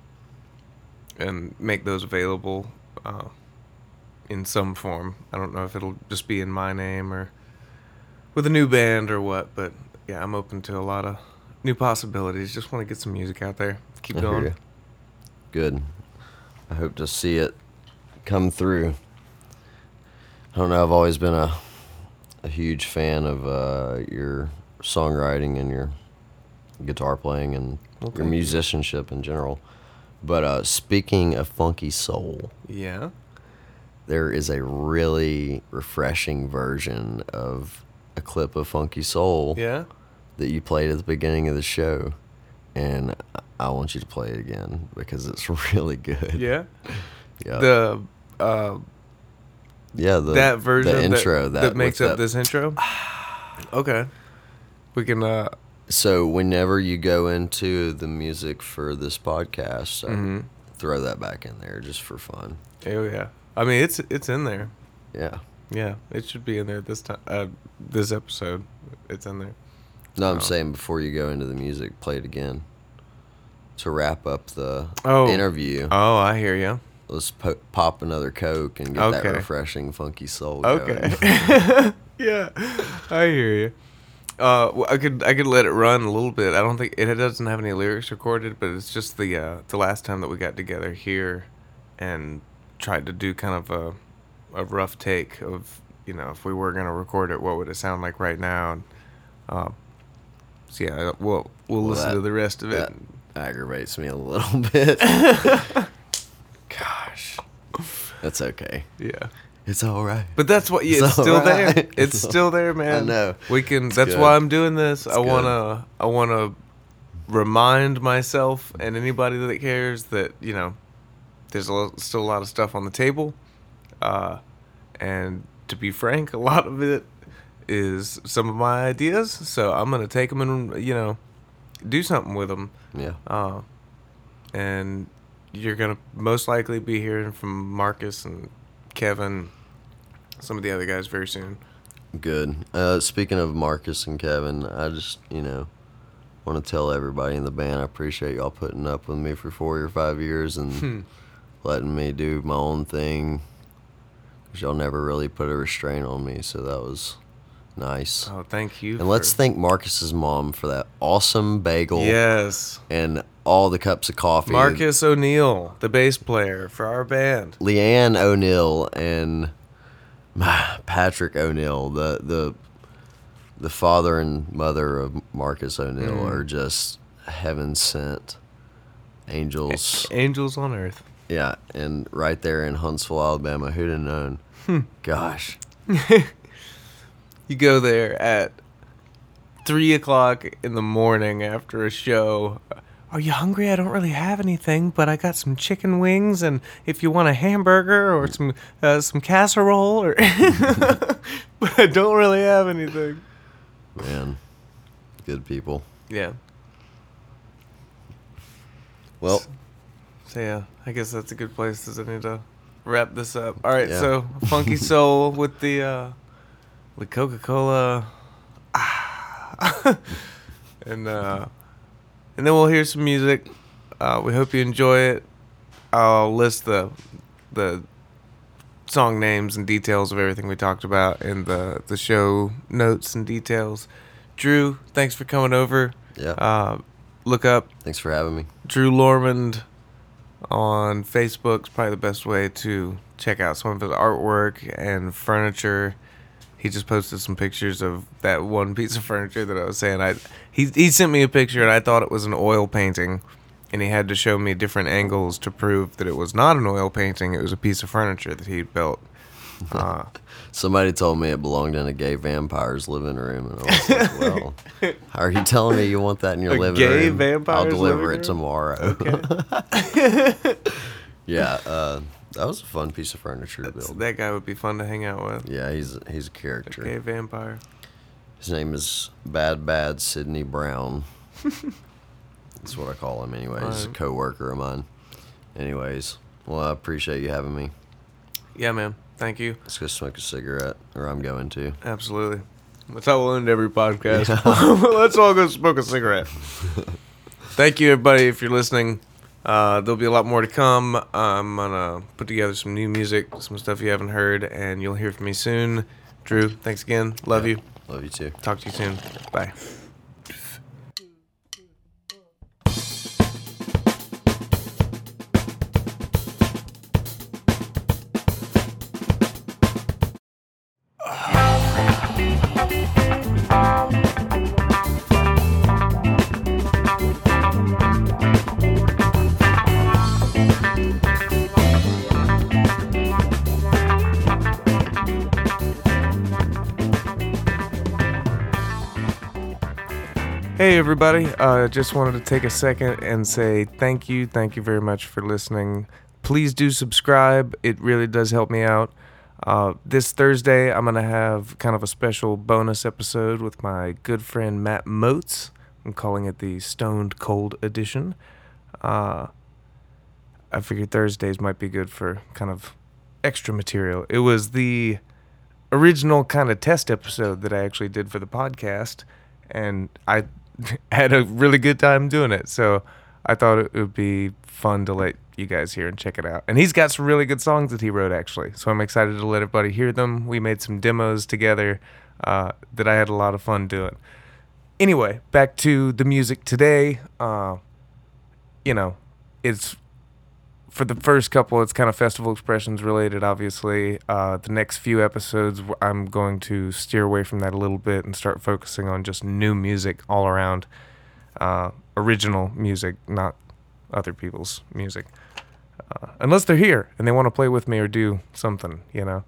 and make those available uh, in some form i don't know if it'll just be in my name or with a new band or what but yeah i'm open to a lot of new possibilities just want to get some music out there keep I going. Good. I hope to see it come through. I don't know. I've always been a a huge fan of uh, your songwriting and your guitar playing and Well, your you. musicianship in general. But uh, speaking of funky soul, yeah there is a really refreshing version of a clip of Funky Soul yeah that you played at the beginning of the show, and I- want you to play it again because it's really good. yeah yeah, the uh yeah. The, that version the intro that, that, makes up that- this intro. okay, we can. uh So whenever you go into the music for this podcast, Mm-hmm. throw that back in there just for fun. Oh yeah. I mean, it's it's in there. Yeah. Yeah, it should be in there this time. Uh, this episode, it's in there. No, I'm Oh. saying before you go into the music, play it again to wrap up the Oh. interview. Oh, I hear you. Let's po- pop another Coke and get that refreshing, funky soul. Okay. going. yeah, I hear you. Uh, I could I could let it run a little bit. I don't think it doesn't have any lyrics recorded, but it's just the uh, the last time that we got together here, and tried to do kind of a a rough take of you know if we were gonna record it, what would it sound like right now? And, uh, so yeah, we'll we'll Well, listen that- to the rest of it. that aggravates me a little bit. Gosh, That's okay. yeah. It's all right. But that's what yeah, It's it's still there. It's still there, man. I know. We can. It's that's good. why I'm doing this. I good. wanna. I wanna remind myself and anybody that cares that you know, there's a lo- still a lot of stuff on the table, uh, and to be frank, a lot of it is some of my ideas. So I'm gonna take them and you know, do something with them. Yeah. Uh, and you're gonna most likely be hearing from Marcus and Kevin, some of the other guys very soon. Good. Uh, speaking of Marcus and Kevin, I just, you know, want to tell everybody in the band I appreciate y'all putting up with me for four or five years and Hmm. letting me do my own thing. Cause y'all never really put a restraint on me, so that was nice. Oh, thank you. and let's thank Marcus's mom for that awesome bagel Yes, and all the cups of coffee. Marcus O'Neill, the bass player for our band. Leanne O'Neill and Patrick O'Neill, the the the father and mother of Marcus O'Neill, Mm. are just heaven sent angels. Angels on Earth. Yeah, and right there in Huntsville, Alabama, who'd have known? Hmm. Gosh, You go there at three o'clock in the morning after a show. Are you hungry? I don't really have anything, but I got some chicken wings, and if you want a hamburger or some uh, some casserole, or but I don't really have anything. man, good people. Yeah. Well, So yeah, I guess that's a good place. Does it need to wrap this up? All right. Yeah. So funky soul with the uh, with Coca Cola, and uh, and then we'll hear some music. Uh, we hope you enjoy it. I'll list the the song names and details of everything we talked about in the the show notes and details. Drew, thanks for coming over. yeah. Uh, look up Thanks for having me. Drew Lormand on Facebook is probably the best way to check out some of his artwork and furniture. He just posted some pictures of that one piece of furniture that I was saying. I he he sent me a picture and I thought it was an oil painting, and he had to show me different angles to prove that it was not an oil painting. It was a piece of furniture that he built. Uh, Somebody told me it belonged in a gay vampire's living room, and I was like, "Well, are you telling me you want that in your living? A living gay room? I'll deliver it room? tomorrow." yeah, uh, that was a fun piece of furniture to that's- build. that guy would be fun to hang out with. Yeah, he's he's a character. Okay, vampire. His name is Bad Bad Sidney Brown. That's what I call him, anyway. He's a coworker of mine. Anyways, well, I appreciate you having me. Yeah, man. Thank you. Let's go smoke a cigarette, or I'm going to. Absolutely. That's how we'll end every podcast. Let's all go smoke a cigarette. Thank you, everybody, if you're listening. Uh, there'll be a lot more to come. I'm gonna put together some new music, some stuff you haven't heard, and you'll hear from me soon. Drew, thanks again. Love Yeah. you. Love you too. Talk to you soon. Bye. Everybody. I uh, just wanted to take a second and say thank you. Thank you very much for listening. Please do subscribe, it really does help me out. Uh, this Thursday, I'm going to have kind of a special bonus episode with my good friend Matt Moats. I'm calling it the Stoned Cold Edition. Uh, I figured Thursdays might be good for kind of extra material. It was the original kind of test episode that I actually did for the podcast, and I had a really good time doing it. So I thought it would be fun to let you guys hear and check it out. And he's got some really good songs that he wrote, actually. So I'm excited to let everybody hear them. We made some demos together uh, that I had a lot of fun doing. Anyway, back to the music today. Uh, you know, it's for the first couple, it's kind of festival expressions related, obviously. Uh, the next few episodes, I'm going to steer away from that a little bit and start focusing on just new music all around, uh, original music, not other people's music. Uh, unless they're here and they want to play with me or do something, you know.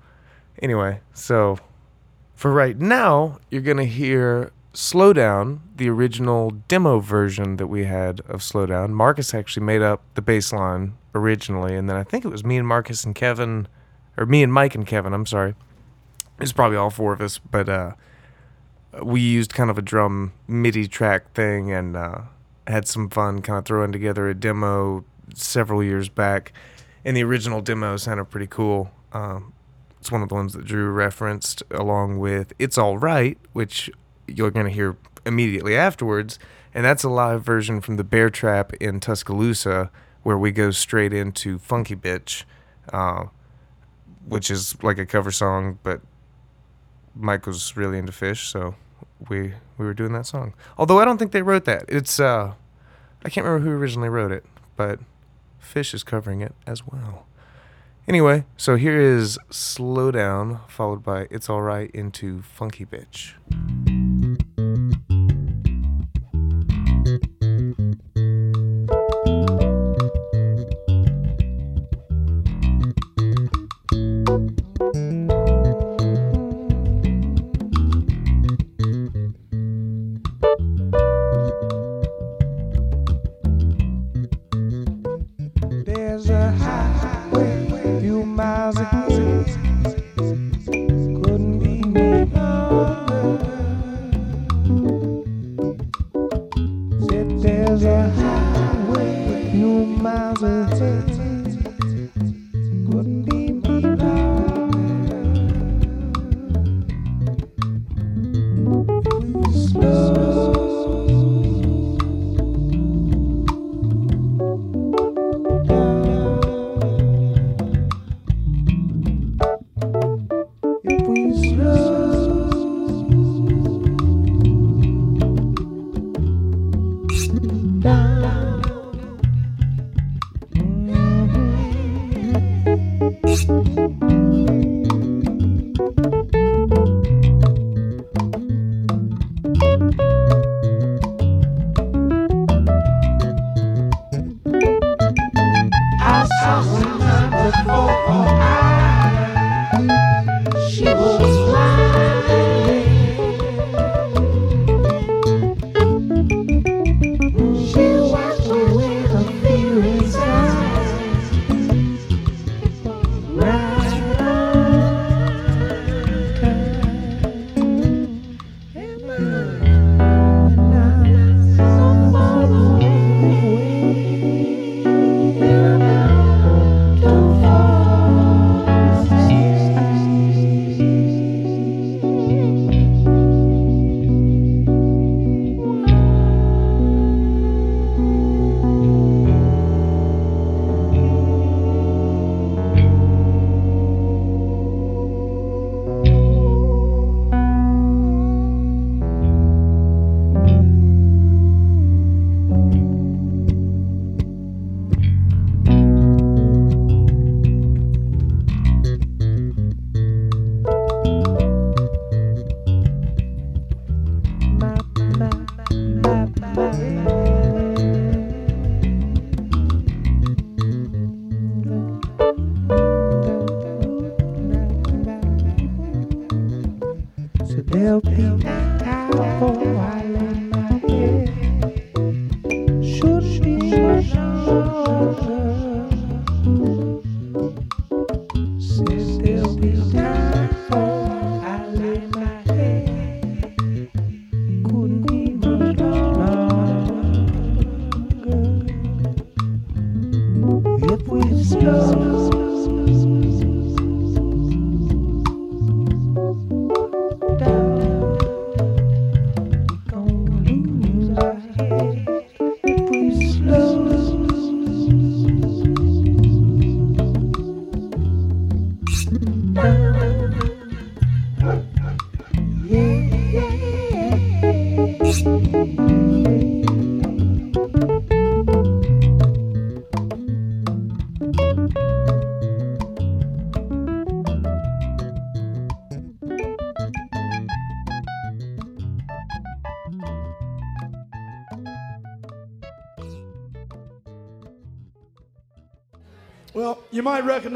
Anyway, so for right now, you're going to hear Slow Down, the original demo version that we had of Slow Down. Marcus actually made up the bass line originally, and then I think it was me and Marcus and Kevin, or me and Mike and Kevin, I'm sorry. It's probably all four of us, but uh, we used kind of a drum MIDI track thing and uh, had some fun kind of throwing together a demo several years back. And the original demo sounded pretty cool. Um, it's one of the ones that Drew referenced, along with It's All Right, which you're going to hear immediately afterwards. And that's a live version from the Bear Trap in Tuscaloosa, where we go straight into Funky Bitch, uh, which is like a cover song, but Mike was really into Phish, so we we were doing that song. Although I don't think they wrote that. It's uh, I can't remember who originally wrote it, but Phish is covering it as well. Anyway, so here is Slow Down, followed by It's Alright into Funky Bitch.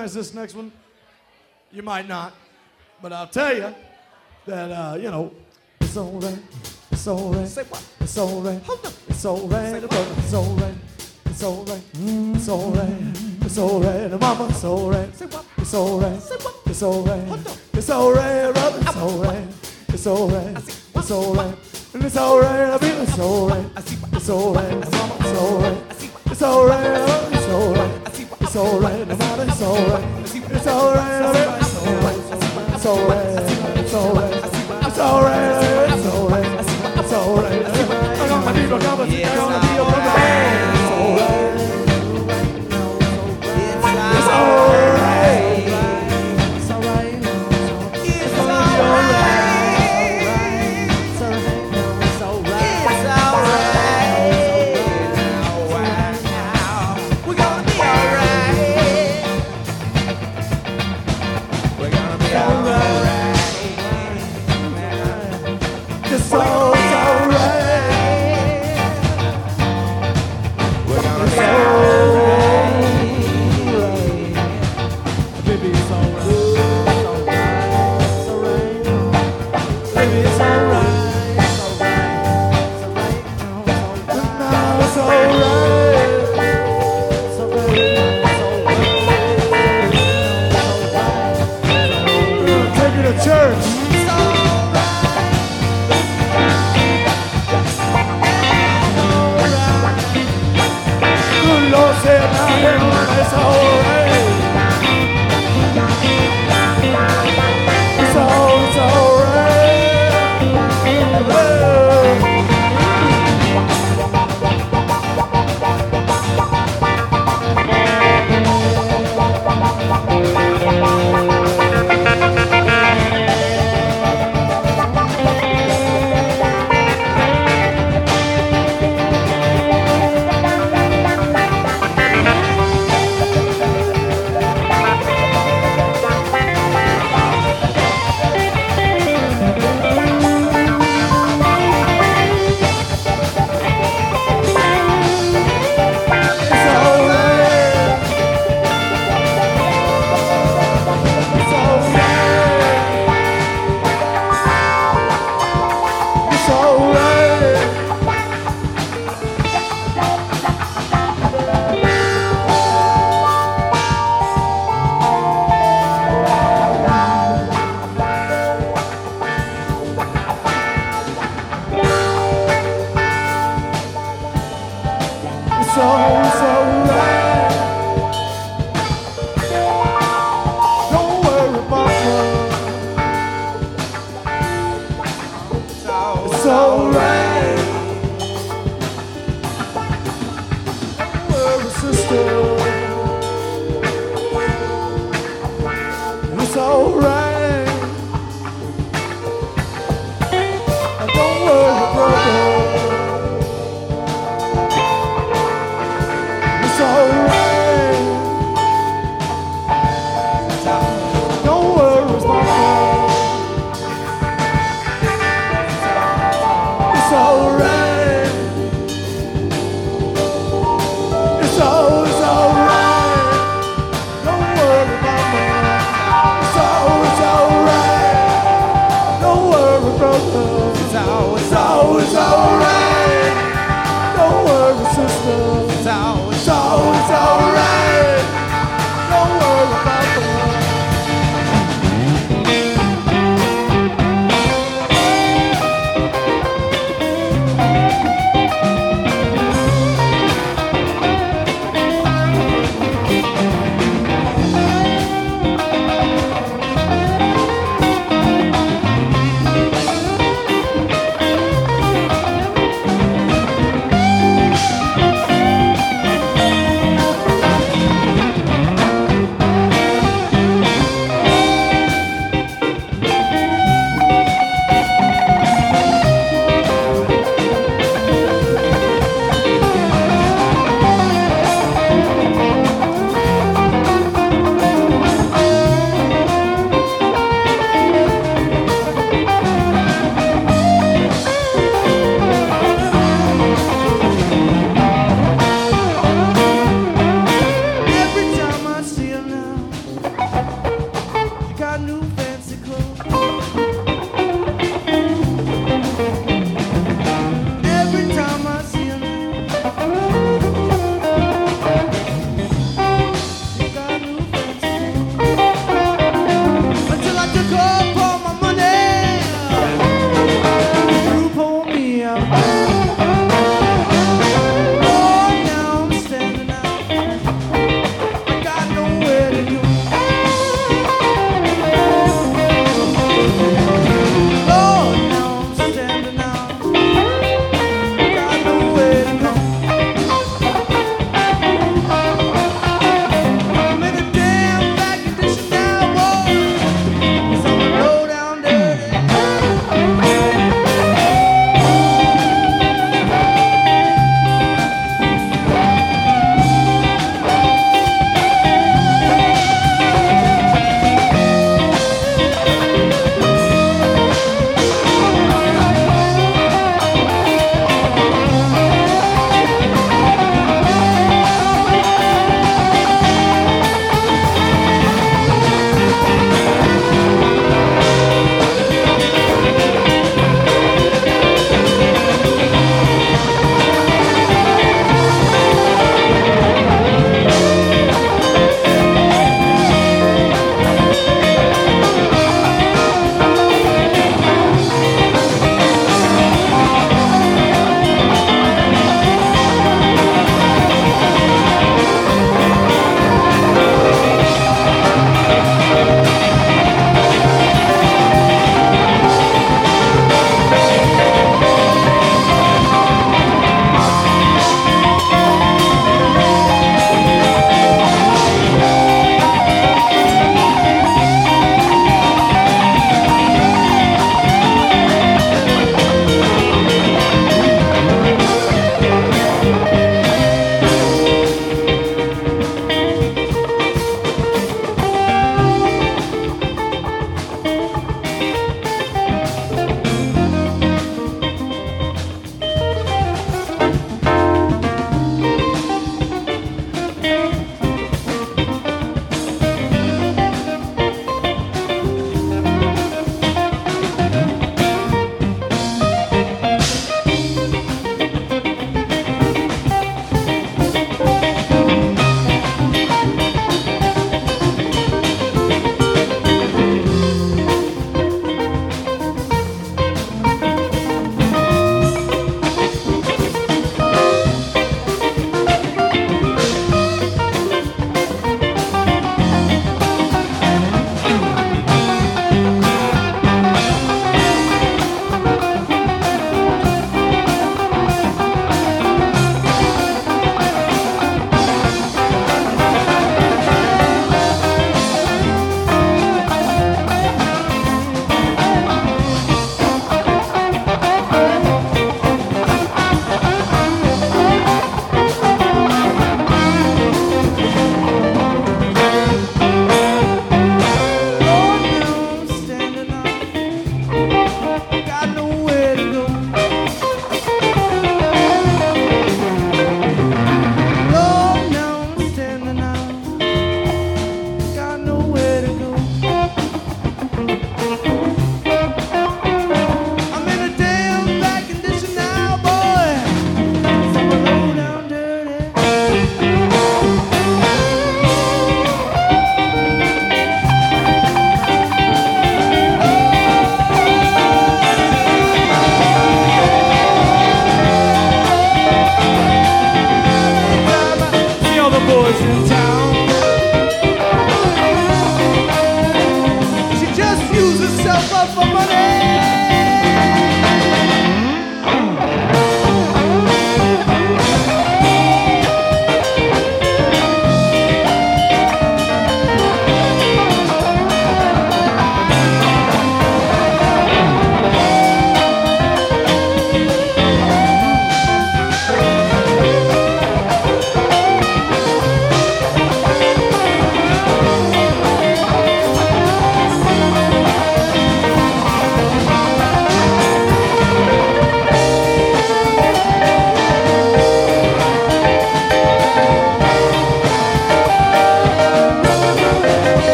Recognize this next one. You might not. But I'll tell you that, uh, you know, it's alright. It's alright. Say what? It's alright. Hold up. It's alright. Say what? brother. It's alright. It's alright. It's alright. It's alright. Mama, it's alright. Say what? It's alright. Say what? It's alright. Hold up. It's alright, brother. It's alright. It's alright. I see what? It's alright. And it's alright. I mean, it's alright. I see what? It's alright. Mama, it's alright. I see what? It's alright. It's alright. It's alright. Mama, it's alright. It's alright. It's alright. It's alright. It's alright. It's alright. It's alright. It's alright. I got my people coming.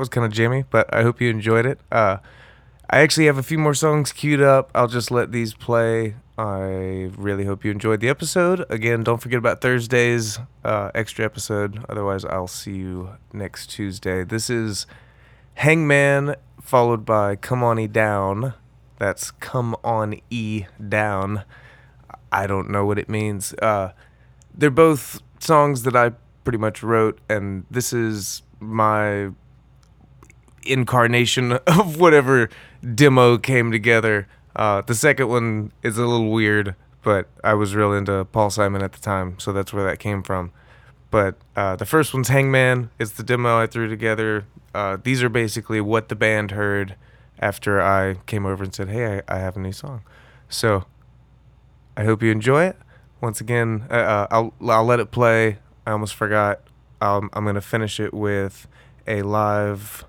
Was kind of jammy, but I hope you enjoyed it. Uh, I actually have a few more songs queued up. I'll just let these play. I really hope you enjoyed the episode. Again, don't forget about Thursday's uh, extra episode. Otherwise, I'll see you next Tuesday. This is Hangman, followed by Come On E Down. That's Come On E Down. I don't know what it means. Uh, they're both songs that I pretty much wrote, and this is my incarnation of whatever demo came together. Uh, the second one is a little weird, but I was real into Paul Simon at the time, so that's where that came from. But uh, the first one's Hangman. It's the demo I threw together. Uh, these are basically what the band heard after I came over and said, "Hey, I, I have a new song." So I hope you enjoy it. Once again, uh, uh, I'll I'll let it play. I almost forgot. Um, I'm gonna finish it with a live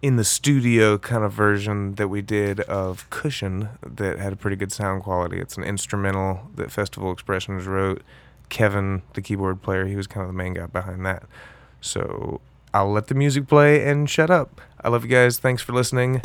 in the studio kind of version that we did of Cushion that had a pretty good sound quality. It's an instrumental that Festival Expressions wrote. Kevin, the keyboard player, he was kind of the main guy behind that. So I'll let the music play and shut up. I love you guys. Thanks for listening.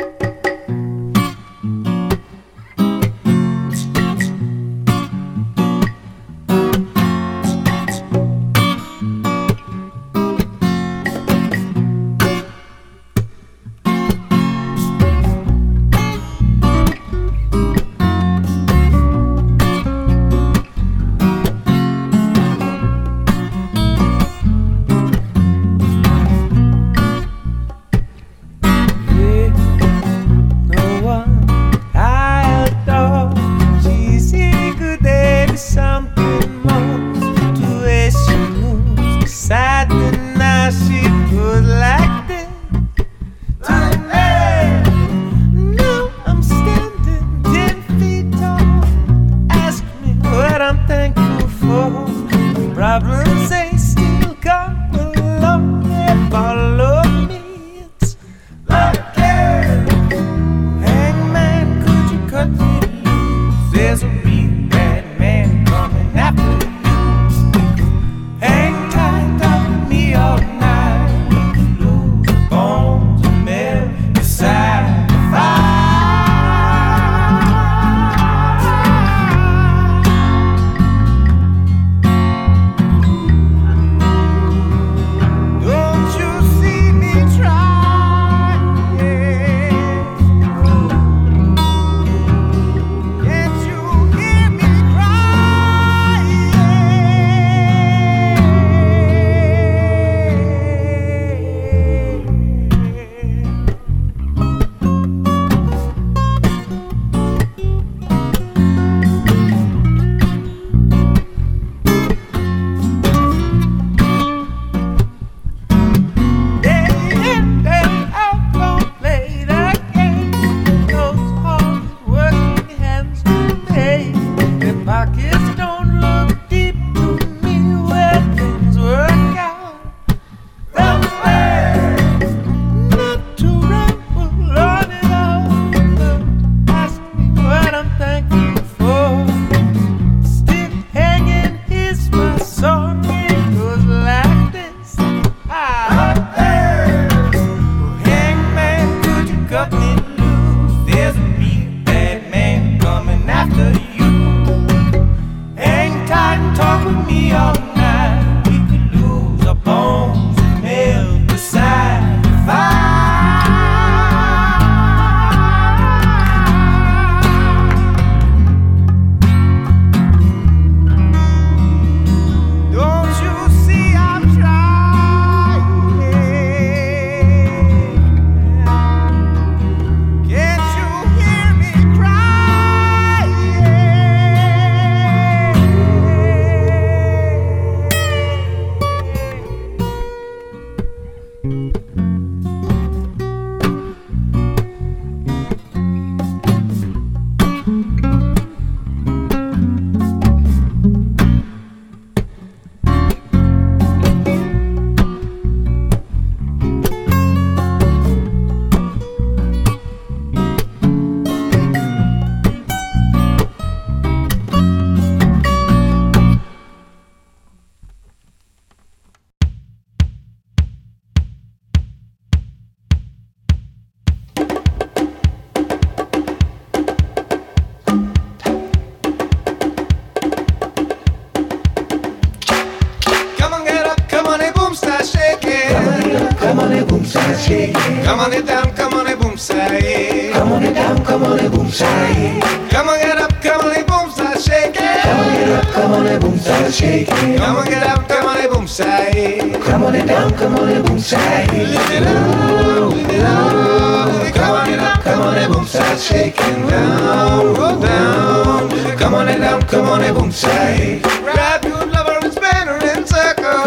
Come on it boom say. Lift it up, lift it up. Come on it up, come on it boom start shaking down, go down. Come on it down, come on it boom say. Grab your lover and spin her in circle.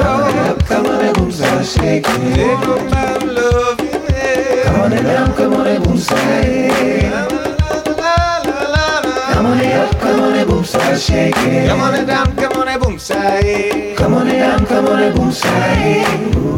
Come on it boom start shaking. Take up my love in Come on it down, come on it boom say. Come on it up, come on it boom start shaking. Come on it down, come on it boom say. Come on it down, come on it boom say.